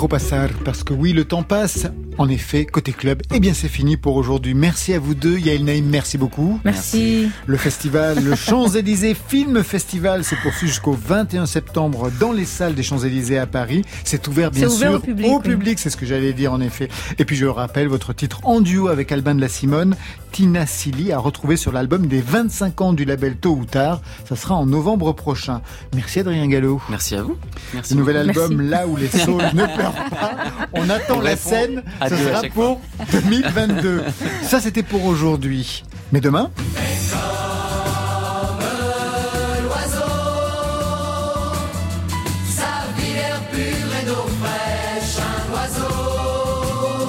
D: au passar, parce que oui, le temps passe. En effet, côté club, eh bien c'est fini pour aujourd'hui. Merci à vous deux. Yael Naïm, merci beaucoup.
F: Merci.
D: Le festival, le Champs-Élysées Film Festival, se poursuit jusqu'au 21 septembre dans les salles des Champs-Élysées à Paris. C'est ouvert bien
F: ouvert
D: sûr
F: au public, oui.
D: c'est ce que j'allais dire en effet. Et puis je rappelle votre titre en duo avec Albin de la Simone, Tina Silly, à retrouver sur l'album des 25 ans du label Tôt ou Tard. Ça sera en novembre prochain. Merci Adrien Gallo.
E: Merci à vous. Merci
D: Le nouvel
E: beaucoup.
D: album
F: Merci.
D: Là où les saules ne pleurent pas. On attend
E: On
D: la
E: répond
D: scène.
E: À
D: Ce
E: deux à
D: sera
E: chaque
D: pour 2022. Ça, c'était pour aujourd'hui. Mais demain,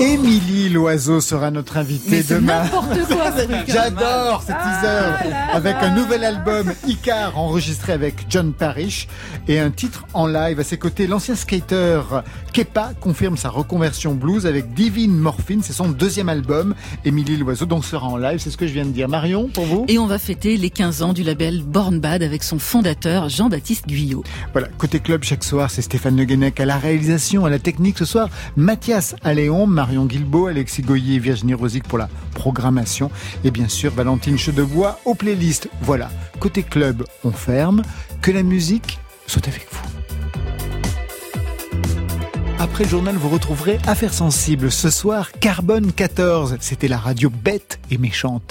D: Émilie Loiseau sera notre invitée demain.
A: ce.
D: J'adore ce
A: Ah
D: teaser avec un nouvel album Icar enregistré avec John Parrish et un titre en live à ses côtés. L'ancien skater Kepa confirme sa reconversion blues avec Divine Morphine. C'est son deuxième album. Émilie Loiseau donc sera en live. C'est ce que je viens de dire. Marion, pour vous?
A: Et on va fêter les 15 ans du label Born Bad avec son fondateur Jean-Baptiste Guyot.
D: Voilà, côté club chaque soir, c'est Stéphane Le Guenec à la réalisation, à la technique ce soir, Mathias Alléon, Marion Guilbeault, Alexis Goyer et Virginie Rosic pour la programmation et bien sûr Valentine Chedebois aux playlists. Voilà, côté club, on ferme, que la musique soit avec vous. Après le journal, vous retrouverez Affaires sensibles. Ce soir, Carbone 14. C'était la radio bête et méchante.